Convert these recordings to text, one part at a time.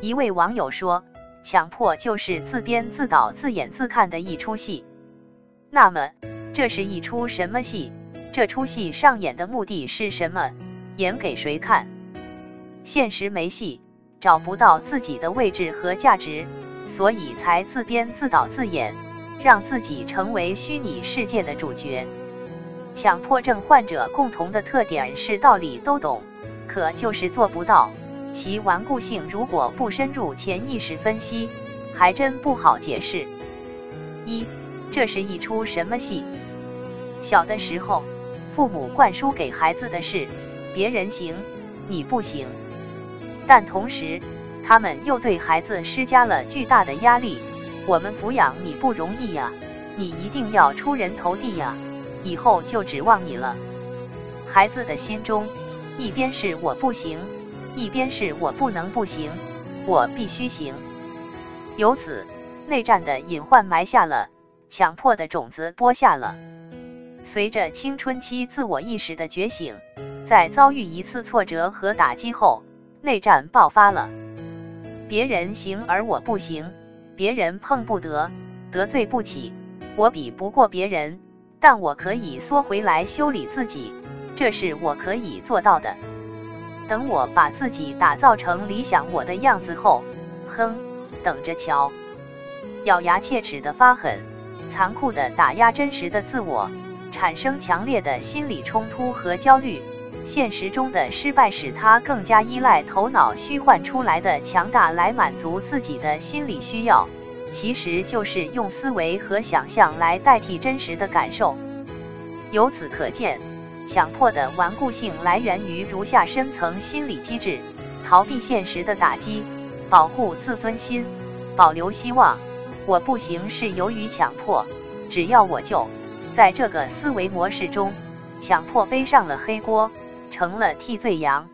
一位网友说：“强迫就是自编自导自演自看的一出戏。”那么，这是一出什么戏？这出戏上演的目的是什么？演给谁看？现实没戏，找不到自己的位置和价值，所以才自编自导自演，让自己成为虚拟世界的主角。强迫症患者共同的特点是道理都懂，可就是做不到。其顽固性如果不深入潜意识分析，还真不好解释。一，这是一出什么戏？小的时候，父母灌输给孩子的是别人行，你不行。但同时，他们又对孩子施加了巨大的压力：我们抚养你不容易呀，你一定要出人头地呀，以后就指望你了。孩子的心中，一边是我不行。一边是我不能不行，我必须行。由此，内战的隐患埋下了，强迫的种子播下了。随着青春期自我意识的觉醒，在遭遇一次挫折和打击后，内战爆发了。别人行而我不行，别人碰不得，得罪不起，我比不过别人，但我可以缩回来修理自己，这是我可以做到的。等我把自己打造成理想我的样子后，哼，等着瞧。咬牙切齿的发狠，残酷的打压真实的自我，产生强烈的心理冲突和焦虑。现实中的失败使他更加依赖头脑虚幻出来的强大来满足自己的心理需要，其实就是用思维和想象来代替真实的感受。由此可见。强迫的顽固性来源于如下深层心理机制：逃避现实的打击，保护自尊心，保留希望。我不行是由于强迫，只要我就。在这个思维模式中，强迫背上了黑锅，成了替罪羊。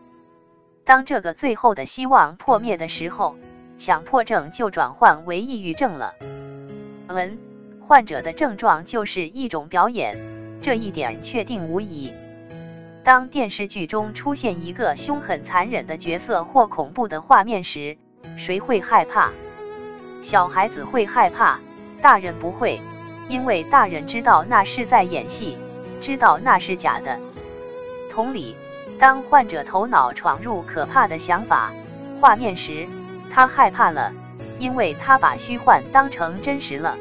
当这个最后的希望破灭的时候，强迫症就转换为抑郁症了。文，患者的症状就是一种表演。这一点确定无疑。当电视剧中出现一个凶狠残忍的角色或恐怖的画面时，谁会害怕？小孩子会害怕，大人不会，因为大人知道那是在演戏，知道那是假的。同理，当患者头脑闯入可怕的想法、画面时，他害怕了，因为他把虚幻当成真实了。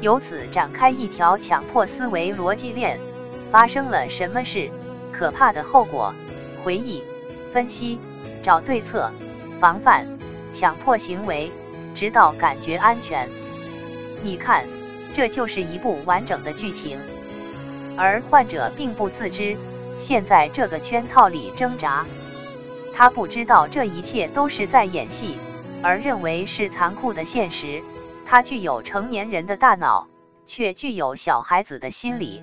由此展开一条强迫思维逻辑链，发生了什么事？可怕的后果，回忆、分析、找对策、防范、强迫行为，直到感觉安全。你看，这就是一部完整的剧情。而患者并不自知，陷在这个圈套里挣扎。他不知道这一切都是在演戏，而认为是残酷的现实。他具有成年人的大脑，却具有小孩子的心理。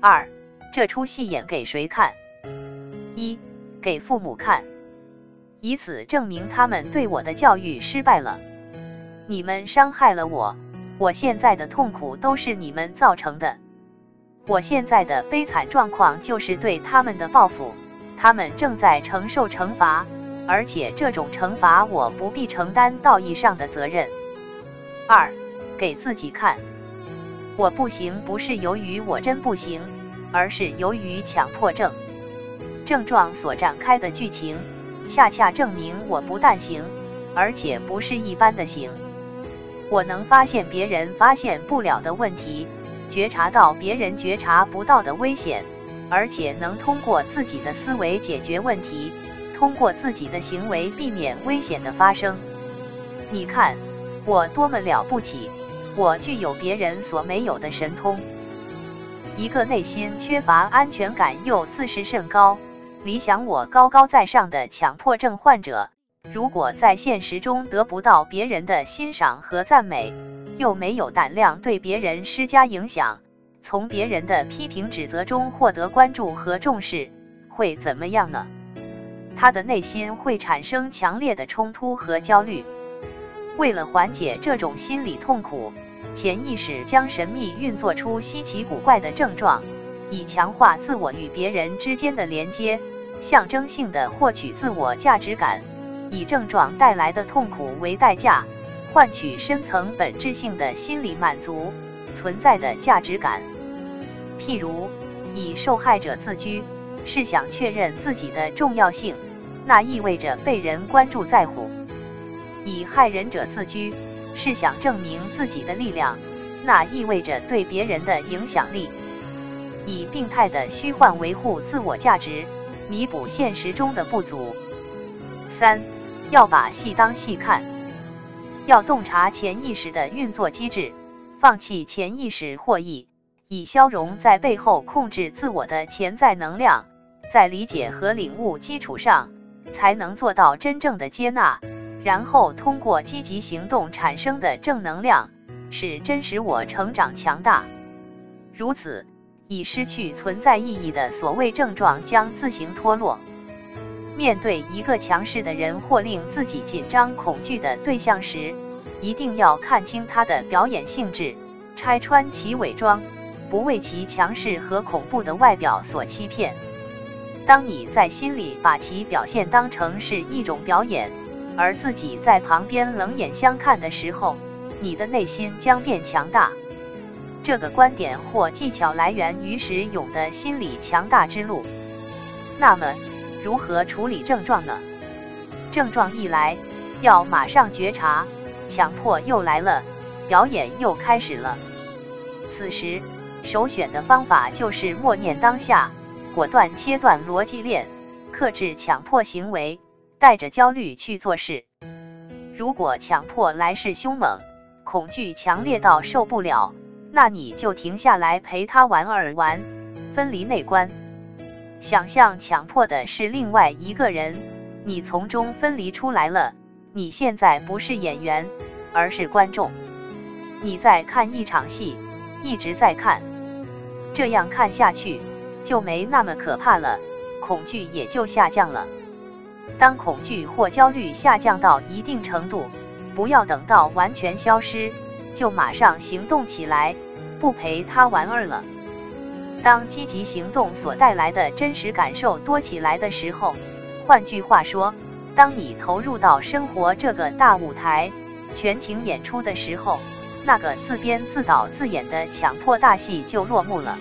二，这出戏演给谁看？一，给父母看，以此证明他们对我的教育失败了。你们伤害了我，我现在的痛苦都是你们造成的。我现在的悲惨状况就是对他们的报复，他们正在承受惩罚，而且这种惩罚我不必承担道义上的责任。二，给自己看，我不行不是由于我真不行，而是由于强迫症症状所展开的剧情，恰恰证明我不但行，而且不是一般的行。我能发现别人发现不了的问题，觉察到别人觉察不到的危险，而且能通过自己的思维解决问题，通过自己的行为避免危险的发生。你看。我多么了不起！我具有别人所没有的神通。一个内心缺乏安全感又自视甚高、理想我高高在上的强迫症患者，如果在现实中得不到别人的欣赏和赞美，又没有胆量对别人施加影响，从别人的批评指责中获得关注和重视，会怎么样呢？他的内心会产生强烈的冲突和焦虑。为了缓解这种心理痛苦，潜意识将神秘运作出稀奇古怪的症状，以强化自我与别人之间的连接，象征性的获取自我价值感，以症状带来的痛苦为代价，换取深层本质性的心理满足，存在的价值感。譬如，以受害者自居，是想确认自己的重要性，那意味着被人关注在乎；以害人者自居，是想证明自己的力量，那意味着对别人的影响力。以病态的虚幻维护自我价值，弥补现实中的不足。三，要把戏当戏看，要洞察潜意识的运作机制，放弃潜意识获益，以消融在背后控制自我的潜在能量，在理解和领悟基础上，才能做到真正的接纳，然后通过积极行动产生的正能量，使真实我成长强大。如此。已失去存在意义的所谓症状将自行脱落。面对一个强势的人或令自己紧张恐惧的对象时，一定要看清他的表演性质，拆穿其伪装，不为其强势和恐怖的外表所欺骗。当你在心里把其表现当成是一种表演，而自己在旁边冷眼相看的时候，你的内心将变强大。这个观点或技巧来源于石勇的心理强大之路。那么，如何处理症状呢？症状一来，要马上觉察，强迫又来了，表演又开始了。此时，首选的方法就是默念当下，果断切断逻辑链，克制强迫行为，带着焦虑去做事。如果强迫来势凶猛，恐惧强烈到受不了。那你就停下来陪他玩儿玩，分离内观，想象强迫的是另外一个人，你从中分离出来了。你现在不是演员，而是观众，你在看一场戏，一直在看，这样看下去就没那么可怕了，恐惧也就下降了。当恐惧或焦虑下降到一定程度，不要等到完全消失。就马上行动起来，不陪他玩儿了。当积极行动所带来的真实感受多起来的时候，换句话说，当你投入到生活这个大舞台，全情演出的时候，那个自编自导自演的强迫大戏就落幕了。